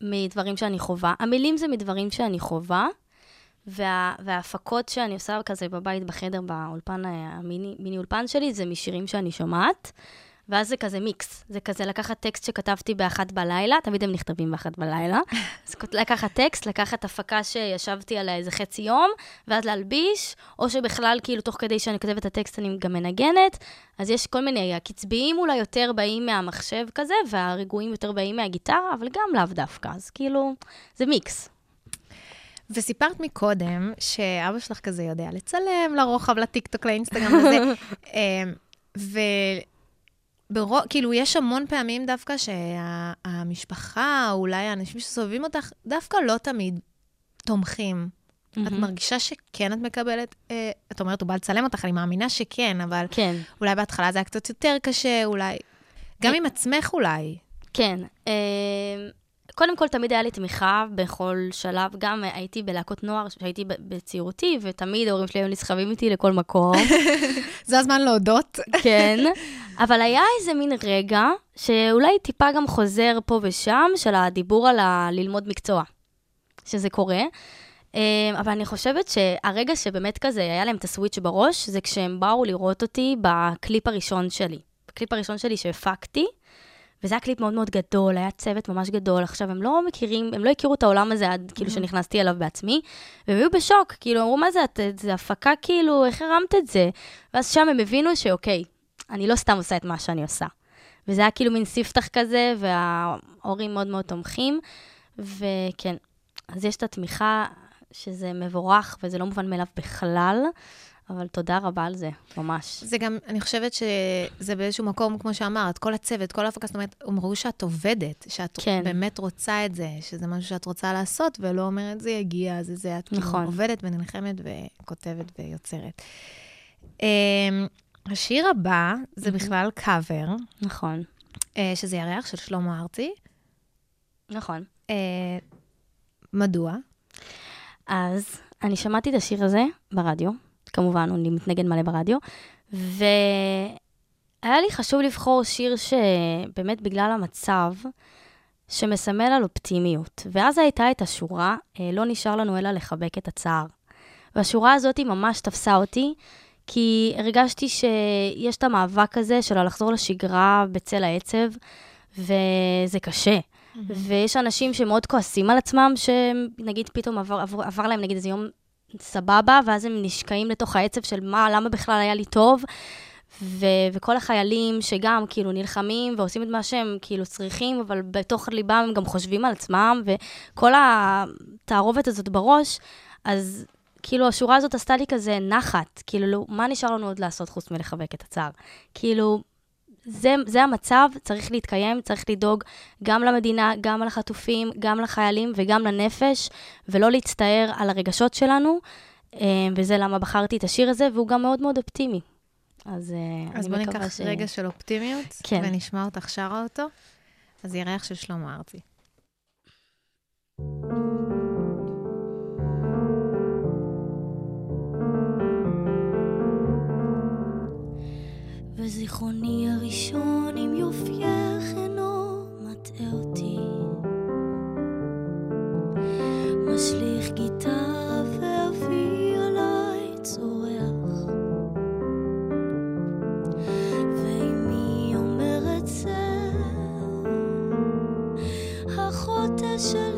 מדברים שאני חווה. המילים זה מדברים שאני חווה, וה, וההפקות שאני עושה כזה בבית, בחדר, באולפן, ה- המיני מיני אולפן שלי, זה משירים שאני שומעת. ואז זה כזה מיקס, זה כזה לקחת טקסט שכתבתי באחת בלילה, תמיד הם נכתבים באחת בלילה. אז לקחת טקסט, לקחת הפקה שישבתי עליה איזה חצי יום, ואז להלביש, או שבכלל, כאילו, תוך כדי שאני כותבת את הטקסט אני גם מנגנת. אז יש כל מיני, הקצביים אולי יותר באים מהמחשב כזה, והרגועים יותר באים מהגיטרה, אבל גם לאו דווקא, אז כאילו, זה מיקס. וסיפרת מקודם שאבא שלך כזה יודע לצלם לרוחב, לטיקטוק, לאינסטגרם וזה. אמ, ו... ברוב, כאילו, יש המון פעמים דווקא שהמשפחה, או אולי האנשים שסובבים אותך, דווקא לא תמיד תומכים. את מרגישה שכן את מקבלת, אה, את אומרת, הוא בא לצלם אותך, אני מאמינה שכן, אבל כן. אולי בהתחלה זה היה קצת יותר קשה, אולי... גם עם עצמך אולי. כן. אה, קודם כל, תמיד היה לי תמיכה בכל שלב. גם הייתי בלהקות נוער, שהייתי בצעירותי, ותמיד ההורים שלי היו נסחבים איתי לכל מקום. זה הזמן להודות. כן. אבל היה איזה מין רגע, שאולי טיפה גם חוזר פה ושם, של הדיבור על ה- ללמוד מקצוע. שזה קורה. אה, אבל אני חושבת שהרגע שבאמת כזה היה להם את ה switch בראש, זה כשהם באו לראות אותי בקליפ הראשון שלי. בקליפ הראשון שלי שהפקתי, וזה היה קליפ מאוד מאוד גדול, היה צוות ממש גדול. עכשיו, הם לא מכירים, הם לא הכירו את העולם הזה עד כאילו שנכנסתי אליו בעצמי, והם היו בשוק, כאילו, אמרו, מה זה, את, זה הפקה, כאילו, איך הרמת את זה? ואז שם הם הבינו שאוקיי, אני לא סתם עושה את מה שאני עושה. וזה היה כאילו מין ספתח כזה, וההורים מאוד מאוד תומכים, וכן, אז יש את התמיכה, שזה מבורך, וזה לא מובן מאליו בכלל, אבל תודה רבה על זה, ממש. זה גם, אני חושבת שזה באיזשהו מקום, כמו שאמרת, כל הצוות, כל ההפקה, זאת אומרת, הם ראו שאת עובדת, שאת כן. באמת רוצה את זה, שזה משהו שאת רוצה לעשות, ולא אומרת, זה יגיע, זה זה, את כאילו נכון. עובדת ונלחמת וכותבת ויוצרת. אמ, השיר הבא זה בכלל קאבר, נכון, שזה ירח של שלמה ארצי. נכון. אה, מדוע? אז אני שמעתי את השיר הזה ברדיו, כמובן, הוא מתנגן מלא ברדיו, והיה לי חשוב לבחור שיר שבאמת בגלל המצב, שמסמל על אופטימיות. ואז הייתה את השורה, אה, לא נשאר לנו אלא לחבק את הצער. והשורה הזאת ממש תפסה אותי, כי הרגשתי שיש את המאבק הזה של לחזור לשגרה בצל העצב, וזה קשה. ויש אנשים שמאוד כועסים על עצמם, שנגיד פתאום עבר, עבר, עבר להם נגיד איזה יום סבבה, ואז הם נשקעים לתוך העצב של מה, למה בכלל היה לי טוב. ו- וכל החיילים שגם כאילו נלחמים ועושים את מה שהם כאילו צריכים, אבל בתוך ליבם הם גם חושבים על עצמם, וכל התערובת הזאת בראש, אז כאילו השורה הזאת עשתה לי כזה נחת, כאילו מה נשאר לנו עוד לעשות חוץ מלחבק את הצער? כאילו, זה, זה המצב, צריך להתקיים, צריך לדאוג גם למדינה, גם לחטופים, גם לחיילים וגם לנפש, ולא להצטער על הרגשות שלנו, אה, וזה למה בחרתי את השיר הזה, והוא גם מאוד מאוד אופטימי. אז, אה, אז בוא ניקח ש... רגע של אופטימיות, כן. ונשמע אותך שרה אותו. אז ירח של שלמה ארצי. וזיכרוני הראשון עם יופייך אינו מטעה אותי. משליך גיטרה ואבי עליי צורח. ואמי אומרת זה החוטא שלי,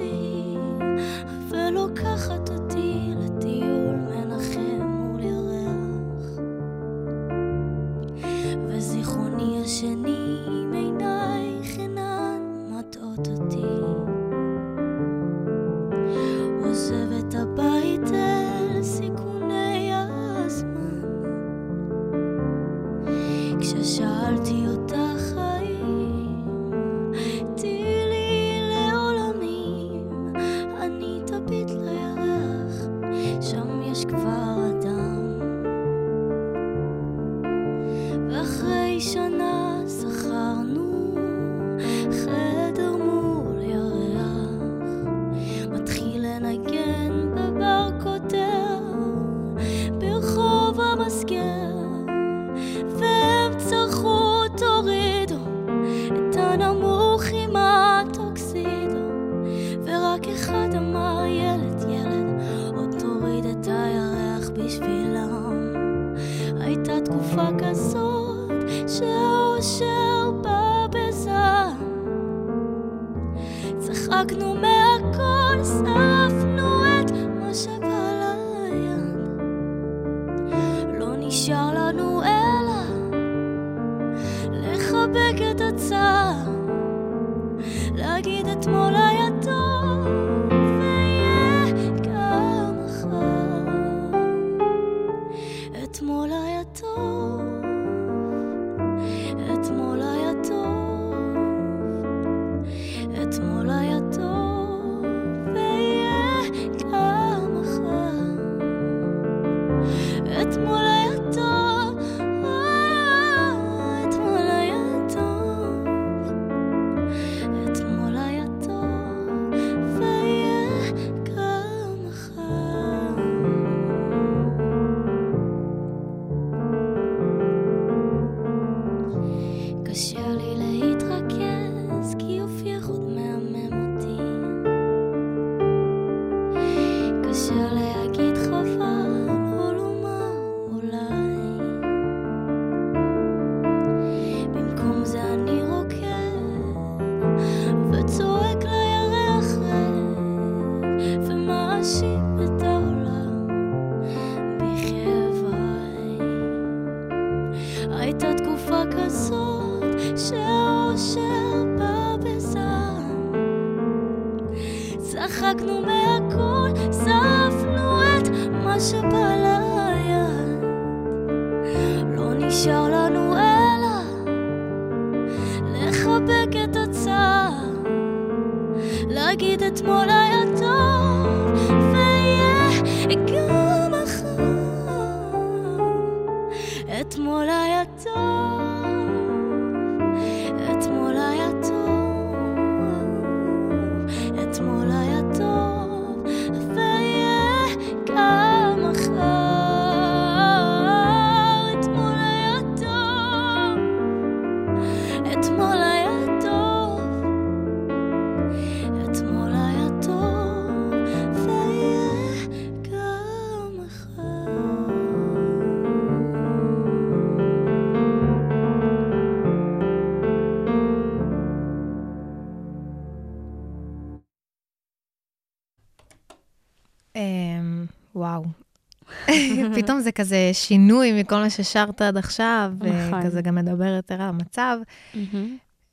פתאום זה כזה שינוי מכל מה ששרת עד עכשיו, נכון. וכזה גם מדבר יותר על המצב.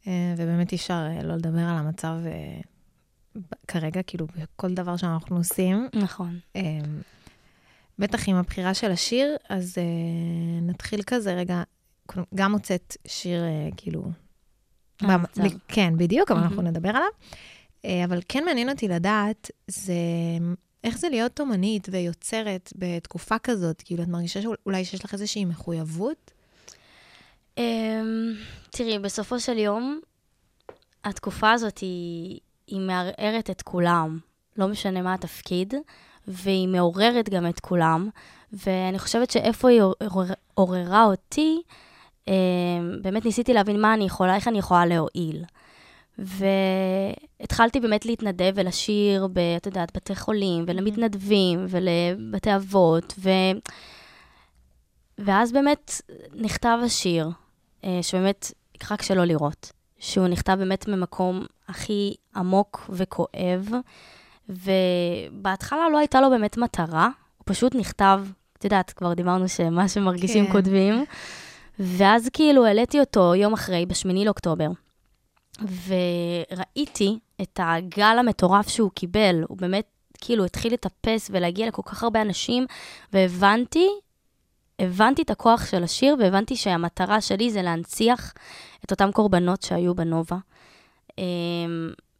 אה, ובאמת אי אפשר אה, לא לדבר על המצב אה, כרגע, כאילו, בכל דבר שאנחנו עושים. נכון. אה, בטח עם הבחירה של השיר, אז אה, נתחיל כזה רגע, גם הוצאת שיר, אה, כאילו... המצב. כן, בדיוק, אבל אנחנו. נדבר עליו. אה, אבל כן מעניין אותי לדעת, זה איך זה להיות אומנית ויוצרת בתקופה כזאת? כאילו, את מרגישה שאולי שיש לך איזושהי מחויבות? אמ, תראי, בסופו של יום, התקופה הזאת היא, היא מערערת את כולם, לא משנה מה התפקיד, והיא מעוררת גם את כולם, ואני חושבת שאיפה היא עורר- עוררה אותי, אמ, באמת ניסיתי להבין מה אני יכולה, איך אני יכולה להועיל. והתחלתי באמת להתנדב ולשיר, ב, את יודעת, בתי חולים, ולמתנדבים, ולבתי אבות, ו... ואז באמת נכתב השיר, אה, שבאמת, רק שלא לראות, שהוא נכתב באמת ממקום הכי עמוק וכואב, ובהתחלה לא הייתה לו באמת מטרה, הוא פשוט נכתב, את יודעת, כבר דיברנו שמה שמרגישים כן. כותבים, ואז כאילו העליתי אותו יום אחרי, בשמיני לאוקטובר, וראיתי את הגל המטורף שהוא קיבל, הוא באמת כאילו התחיל לטפס ולהגיע לכל כך הרבה אנשים, והבנתי הבנתי את הכוח של השיר, והבנתי שהמטרה שלי זה להנציח את אותם קורבנות שהיו בנובה. אמ,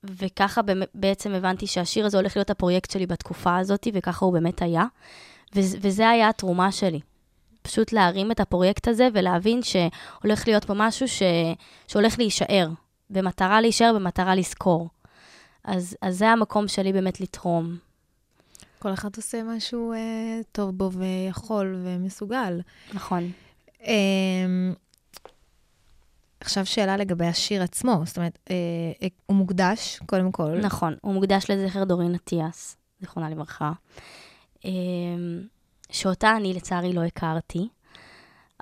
וככה בעצם הבנתי שהשיר הזה הולך להיות הפרויקט שלי בתקופה הזאת, וככה הוא באמת היה. וזה היה התרומה שלי. פשוט להרים את הפרויקט הזה ולהבין שהולך להיות פה משהו ש, שהולך להישאר, במטרה להישאר, במטרה לזכור. אז, אז זה המקום שלי באמת לתרום. כל אחד עושה משהו אה, טוב בו ויכול ומסוגל. נכון. אה, עכשיו שאלה לגבי השיר עצמו, זאת אומרת, אה, אה, הוא מוקדש, קודם כל. נכון, הוא מוקדש לזכר דורין אטיאס, זיכרונה לברכה, אמ, שאותה אני לצערי לא הכרתי,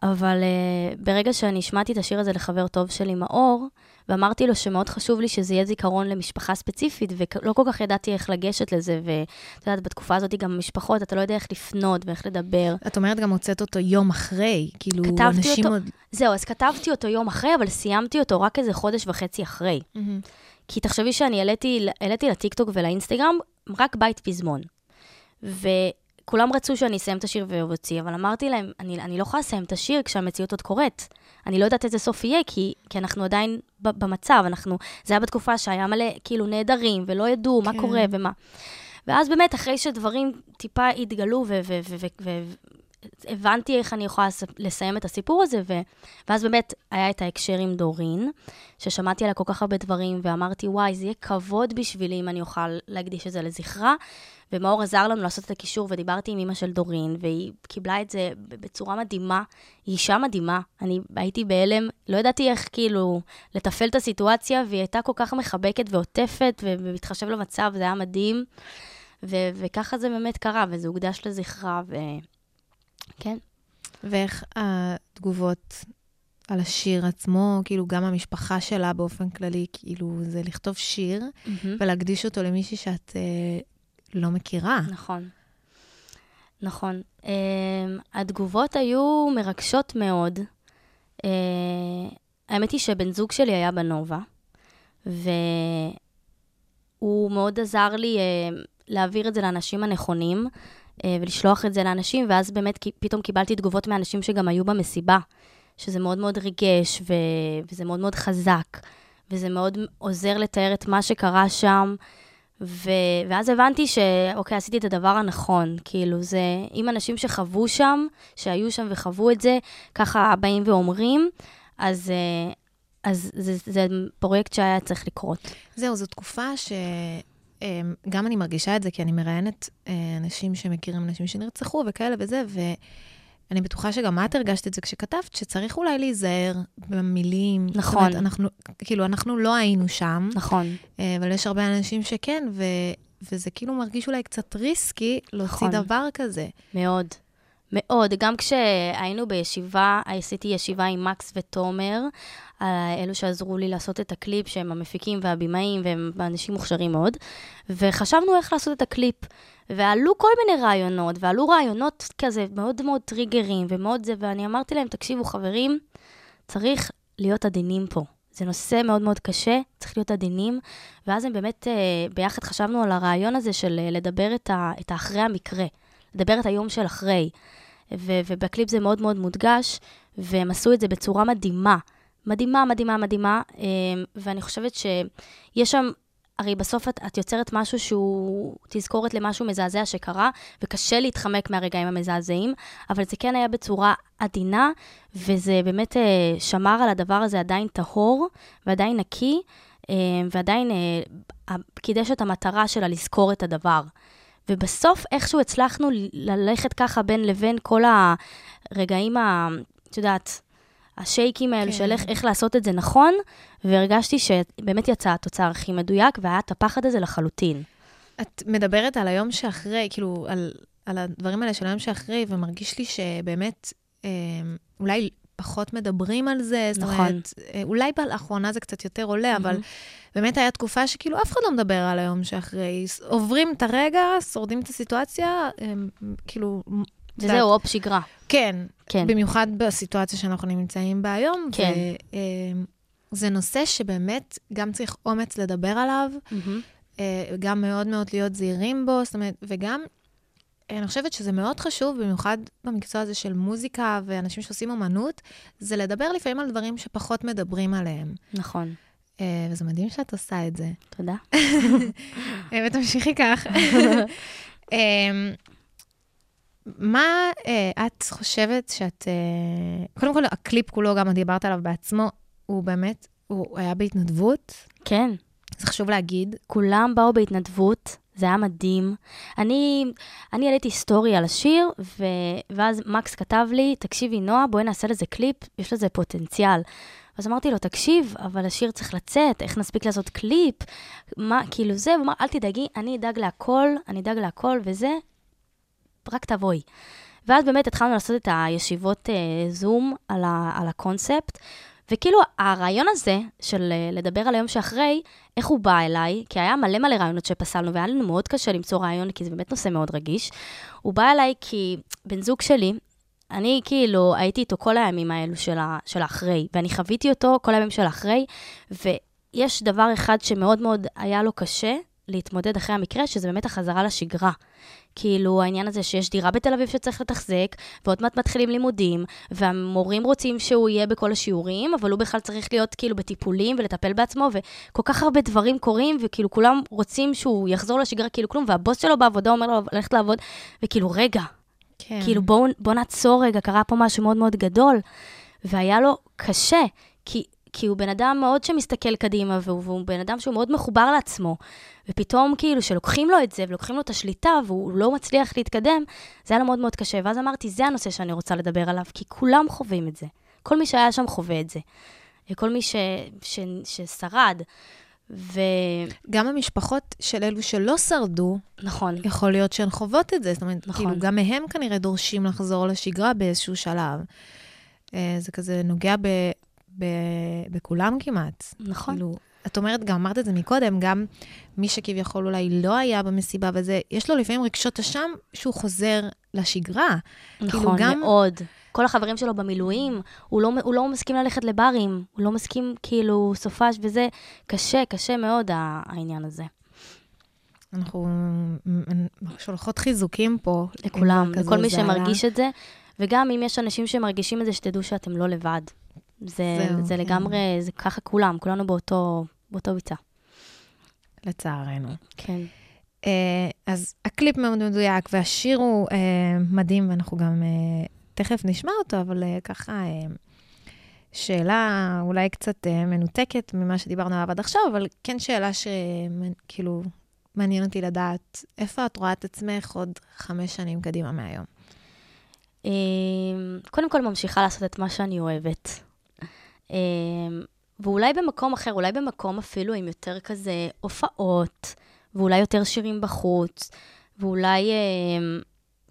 אבל uh, ברגע שאני השמעתי את השיר הזה לחבר טוב שלי, מאור, ואמרתי לו שמאוד חשוב לי שזה יהיה זיכרון למשפחה ספציפית, ולא כל כך ידעתי איך לגשת לזה, ואת יודעת, בתקופה הזאת גם משפחות, אתה לא יודע איך לפנות ואיך לדבר. את אומרת גם הוצאת אותו יום אחרי, כאילו, אנשים אותו. עוד... זהו, אז כתבתי אותו יום אחרי, אבל סיימתי אותו רק איזה חודש וחצי אחרי. מהמם. כי תחשבי שאני העליתי, העליתי לטיקטוק ולאינסטגרם רק בית פזמון. וכולם רצו שאני אסיים את השיר ואוציא, אבל אמרתי להם, אני, אני לא יכולה לסיים את השיר כשהמציאות עוד קורית. אני לא יודעת איזה סוף יהיה, כי, כי אנחנו עדיין במצב, אנחנו... זה היה בתקופה שהיה מלא, כאילו, נעדרים, ולא ידעו מה כן. קורה ומה. ואז באמת, אחרי שדברים טיפה התגלו, ו... ו, ו, ו, ו הבנתי איך אני יכולה לס- לסיים את הסיפור הזה, ו... ואז באמת היה את ההקשר עם דורין, ששמעתי עליה כל כך הרבה דברים, ואמרתי, וואי, זה יהיה כבוד בשבילי אם אני אוכל להקדיש את זה לזכרה. ומאור עזר לנו לעשות את הקישור, ודיברתי עם אימא של דורין, והיא קיבלה את זה בצורה מדהימה. היא אישה מדהימה. אני הייתי בהלם, לא ידעתי איך כאילו לתפעל את הסיטואציה, והיא הייתה כל כך מחבקת ועוטפת, ומתחשב למצב, זה היה מדהים. ו- וככה זה באמת קרה, וזה הוקדש לזכרה, ו... כן. ואיך התגובות על השיר עצמו, כאילו, גם המשפחה שלה באופן כללי, כאילו, זה לכתוב שיר ולהקדיש אותו למישהי שאת אה, לא מכירה. נכון. נכון. Um, התגובות היו מרגשות מאוד. Uh, האמת היא שבן זוג שלי היה בנובה, והוא מאוד עזר לי uh, להעביר את זה לאנשים הנכונים, uh, ולשלוח את זה לאנשים, ואז באמת פתאום קיבלתי תגובות מאנשים שגם היו במסיבה, שזה מאוד מאוד ריגש, ו... וזה מאוד מאוד חזק, וזה מאוד עוזר לתאר את מה שקרה שם. ו... ואז הבנתי שאוקיי, עשיתי את הדבר הנכון. כאילו, זה, אם אנשים שחוו שם, שהיו שם וחוו את זה, ככה באים ואומרים, אז, אה, אז זה, זה פרויקט שהיה צריך לקרות. זהו, זו תקופה ש... אמ, גם אני מרגישה את זה, כי אני מראיינת אה, אנשים שמכירים אנשים שנרצחו וכאלה וזה, ואני בטוחה שגם את הרגשת את זה כשכתבת, שצריך אולי להיזהר במילים. נכון. אומרת, אנחנו, כאילו, אנחנו לא היינו שם, נכון, אה, אבל יש הרבה אנשים שכן, ו... וזה כאילו מרגיש אולי קצת ריסקי להוציא נכון. דבר כזה. מאוד, מאוד. גם כשהיינו בישיבה, עשיתי ישיבה עם מקס ותומר, אה, אלו שעזרו לי לעשות את הקליפ, שהם המפיקים והבימאים, והם אנשים מוכשרים מאוד, וחשבנו איך לעשות את הקליפ. ועלו כל מיני רעיונות, ועלו רעיונות כזה מאוד מאוד טריגרים ומאוד זה, ואני אמרתי להם, תקשיבו, חברים, צריך להיות עדינים פה. זה נושא מאוד מאוד קשה, צריך להיות עדינים, ואז הם באמת, אה, ביחד חשבנו על הרעיון הזה של אה, לדבר את, ה, את האחרי המקרה, לדבר את היום של אחרי. ו, ובקליפ זה מאוד מאוד מודגש, והם עשו את זה בצורה מדהימה. מדהימה, מדהימה, מדהימה, אה, ואני חושבת שיש שם הרי בסוף את, את יוצרת משהו שהוא תזכורת למשהו מזעזע שקרה, וקשה להתחמק מהרגעים המזעזעים, אבל זה כן היה בצורה עדינה, וזה באמת אה, שמר על הדבר הזה עדיין טהור, ועדיין נקי, אה, ועדיין אה, קידש את המטרה שלה לזכור את הדבר. ובסוף איכשהו הצלחנו ללכת ככה בין לבין כל הרגעים ה... את יודעת, השייקים האלו כן. של איך, איך לעשות את זה נכון, והרגשתי שבאמת יצא התוצר הכי מדויק, והיה את הפחד הזה לחלוטין. את מדברת על היום שאחרי, כאילו, על, על הדברים האלה של היום שאחרי, ומרגיש לי שבאמת, אה, אולי פחות מדברים על זה, זאת נכון. אומרת, אה, אולי לאחרונה זה קצת יותר עולה, mm-hmm. אבל באמת הייתה תקופה שכאילו אף אחד לא מדבר על היום שאחרי. עוברים את הרגע, שורדים את הסיטואציה, אה, כאילו... וזהו, אופ שגרה. כן, כן. במיוחד בסיטואציה שאנחנו נמצאים בה היום. כן. וזה אה, נושא שבאמת גם צריך אומץ לדבר עליו, mm-hmm. גם מאוד מאוד להיות זהירים בו, זאת אומרת, וגם, אני חושבת שזה מאוד חשוב, במיוחד במקצוע הזה של מוזיקה ואנשים שעושים אמנות, זה לדבר לפעמים על דברים שפחות מדברים עליהם. נכון. אה, וזה מדהים שאת עושה את זה. תודה. ותמשיכי כך. מה uh, את חושבת שאת... Uh, קודם כל, הקליפ כולו, גם את דיברת עליו בעצמו, הוא באמת, הוא היה בהתנדבות? כן. זה חשוב להגיד. כולם באו בהתנדבות, זה היה מדהים. אני, אני העליתי סטורי על השיר, ו, ואז מקס כתב לי, תקשיבי, נועה, בואי נעשה לזה קליפ, יש לזה פוטנציאל. אז אמרתי לו, תקשיב, אבל השיר צריך לצאת, איך נספיק לעשות קליפ? מה, כאילו זה, הוא אמר, אל תדאגי, אני אדאג להכל, אני אדאג להכל, וזה, רק תבואי. ואז באמת התחלנו לעשות את הישיבות uh, זום על, ה, על הקונספט, וכאילו הרעיון הזה של uh, לדבר על היום שאחרי, איך הוא בא אליי, כי היה מלא מלא רעיונות שפסלנו, והיה לנו מאוד קשה למצוא רעיון, כי זה באמת נושא מאוד רגיש. הוא בא אליי כי בן זוג שלי, אני כאילו הייתי איתו כל הימים האלו של, ה, של האחרי, ואני חוויתי אותו כל הימים של האחרי, ויש דבר אחד שמאוד מאוד היה לו קשה להתמודד אחרי המקרה, שזה באמת החזרה לשגרה. כאילו, העניין הזה שיש דירה בתל אביב שצריך לתחזק, ועוד מעט מתחילים לימודים, והמורים רוצים שהוא יהיה בכל השיעורים, אבל הוא בכלל צריך להיות כאילו בטיפולים ולטפל בעצמו, וכל כך הרבה דברים קורים, וכאילו כולם רוצים שהוא יחזור לשגרה כאילו כלום, והבוס שלו בעבודה אומר לו ללכת לעבוד, וכאילו, רגע, כן. כאילו, בואו בוא נעצור רגע, קרה פה משהו מאוד מאוד גדול. והיה לו קשה, כי כי הוא בן אדם מאוד שמסתכל קדימה, והוא, והוא בן אדם שהוא מאוד מחובר לעצמו. ופתאום כאילו שלוקחים לו את זה, ולוקחים לו את השליטה, והוא לא מצליח להתקדם, זה היה לו מאוד מאוד קשה. ואז אמרתי, זה הנושא שאני רוצה לדבר עליו, כי כולם חווים את זה. כל מי שהיה שם חווה את זה. כל מי ש, ש, ששרד. ו... גם המשפחות של אלו שלא שרדו, נכון. יכול להיות שהן חוות את זה. זאת אומרת, נכון. כאילו, גם מהם כנראה דורשים לחזור לשגרה באיזשהו שלב. אה, זה כזה נוגע ב... ב- בכולם כמעט. נכון. כאילו, את אומרת, גם אמרת את זה מקודם, גם מי שכביכול אולי לא היה במסיבה וזה, יש לו לפעמים רגשות אשם שהוא חוזר לשגרה. כאילו, נכון, כאילו גם... מאוד. כל החברים שלו במילואים, הוא לא, הוא לא מסכים ללכת לברים, הוא לא מסכים כאילו סופש וזה. קשה, קשה מאוד העניין הזה. אנחנו שולחות חיזוקים פה. לכולם, לכל מי שמרגיש את זה, וגם אם יש אנשים שמרגישים את זה, שתדעו שאתם לא לבד. זה, זהו, זה כן. לגמרי, זה ככה כולם, כולנו באותו, באותו ביצה. לצערנו. כן. Uh, אז הקליפ מאוד מדויק, והשיר הוא uh, מדהים, ואנחנו גם uh, תכף נשמע אותו, אבל uh, ככה, uh, שאלה אולי קצת uh, מנותקת ממה שדיברנו עליו עד עכשיו, אבל כן שאלה שכאילו מעניין אותי לדעת, איפה את רואה את עצמך עוד חמש שנים קדימה מהיום? קודם כל, ממשיכה לעשות את מה שאני אוהבת. אמ, ואולי במקום אחר, אולי במקום אפילו עם יותר כזה הופעות, ואולי יותר שירים בחוץ, ואולי אמ,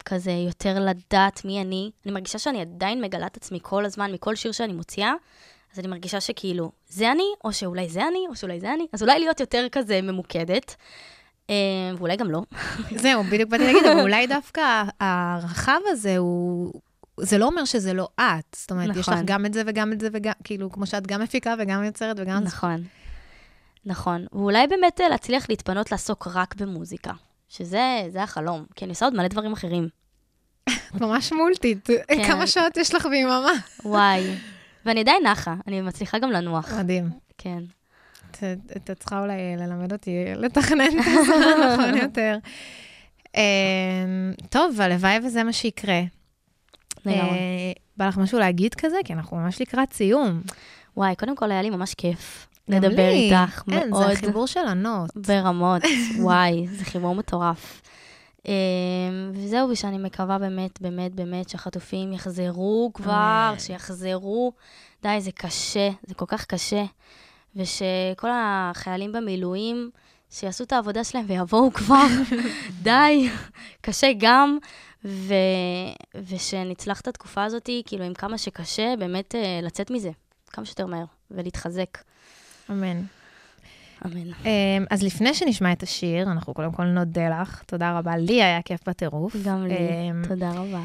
כזה יותר לדעת מי אני. אני מרגישה שאני עדיין מגלה את עצמי כל הזמן, מכל שיר שאני מוציאה, אז אני מרגישה שכאילו, זה אני, או שאולי זה אני, או שאולי זה אני, אז אולי להיות יותר כזה ממוקדת, אה, ואולי גם לא. זהו, בדיוק באתי להגיד, אבל אולי דווקא הרחב הזה הוא... זה לא אומר שזה לא את. זאת אומרת, יש לך נכון. גם את זה וגם את זה וגם, כאילו, כמו שאת גם מפיקה וגם יוצרת וגם... נכון, נכון. ואולי באמת אה, להצליח להתפנות לעסוק רק במוזיקה, שזה זה החלום, כי אני עושה עוד מלא דברים אחרים. את ממש מולטית. כן. כמה שעות יש לך ביממה? וואי. ואני עדיין נחה, אני מצליחה גם לנוח. מדהים. כן. את- צריכה אולי ללמד אותי לתכנן את הזמן נכון יותר. אמ, טוב, הלוואי וזה מה שיקרה. לגמרי. אה, בא לך משהו להגיד כזה? כי אנחנו ממש לקראת סיום. וואי, קודם כל היה לי ממש כיף לדבר לי. איתך, אין, מאוד זה החיבור של ענות. ברמות. וואי, זה חיבור מטורף. אה, וזהו, ושאני מקווה באמת, באמת, באמת שהחטופים יחזרו כבר. שיחזרו. די, זה קשה, זה כל כך קשה. ושכל החיילים במילואים, שיעשו את העבודה שלהם ויבואו כבר. די, קשה גם. ו... ושנצלח את התקופה הזאת, כאילו, עם כמה שקשה, באמת אה, לצאת מזה, כמה שיותר מהר, ולהתחזק. אמן. אמן. אמ, אז לפני שנשמע את השיר, אנחנו קודם כל נודה לך. תודה רבה, לי היה כיף בטירוף. גם לי, אמ, תודה רבה.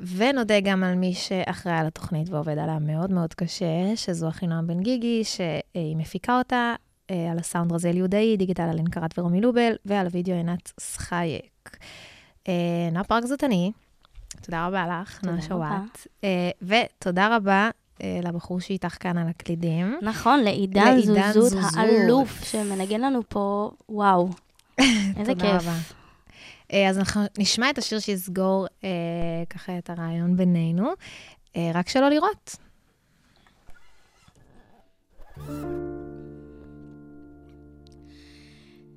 ונודה גם על מי שאחראי על התוכנית ועובד עליה מאוד מאוד קשה, שזו אחינועם בן גיגי, שהיא מפיקה אותה, אה, על הסאונד רזל יהודאי, דיגיטל על אינקרת ורומי לובל, ועל הוידאו עינת סחייק. אה, נועה פארק זאת אני, תודה רבה לך, תודה נועה. שוואט. אה, ותודה רבה אה, לבחור שאיתך כאן על הקלידים. נכון, לעידן זוזות. האלוף, שמנגן לנו פה, וואו. איזה תודה כיף. רבה. אז אנחנו נשמע את השיר שיסגור אה, ככה את הריאיון בינינו, אה, רק שלא לראות.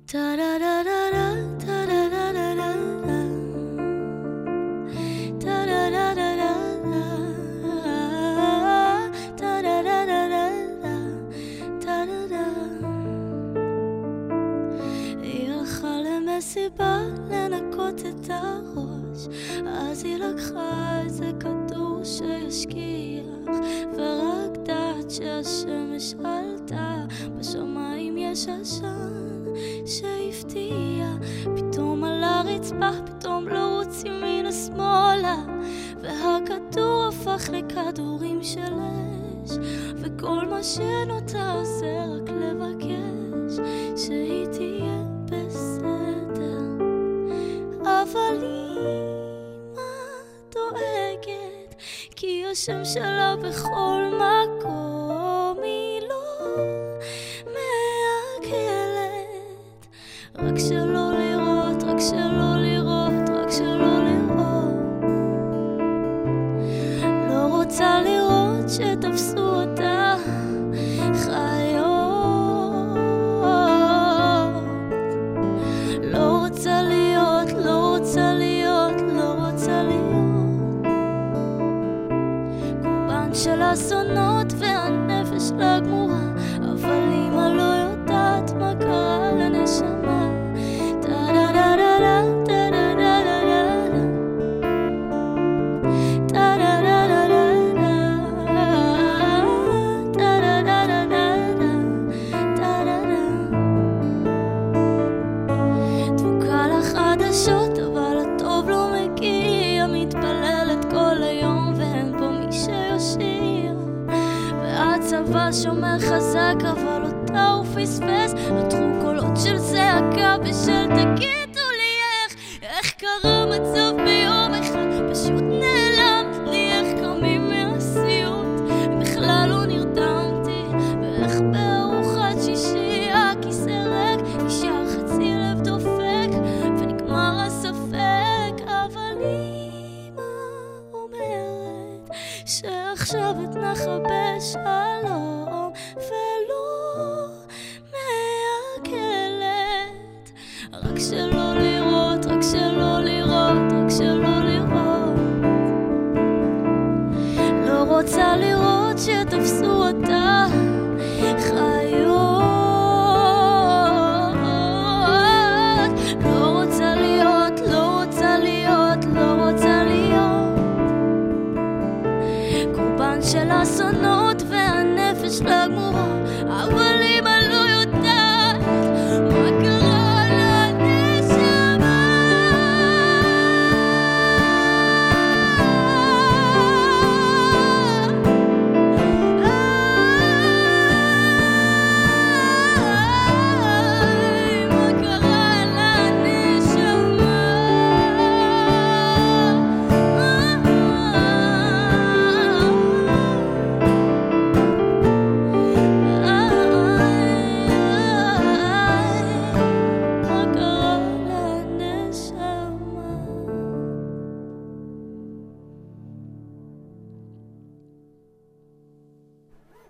טה-דה-דה-דה-דה, טה-דה-דה-דה-דה. הלכה למסיבה לנקות את הראש, אז היא לקחה איזה כדור שישכיח, ורקדה עד שהשמש עלתה, בשמיים יש עשן שהפתיע, פתאום על הרצפה, פתאום לרוץ ימינה שמאלה, והכדור הפך לכדורים של אש, וכל מה שנותר זה רק לבקש שהיא אבל אמא דואגת, כי השם שלה בכל מקום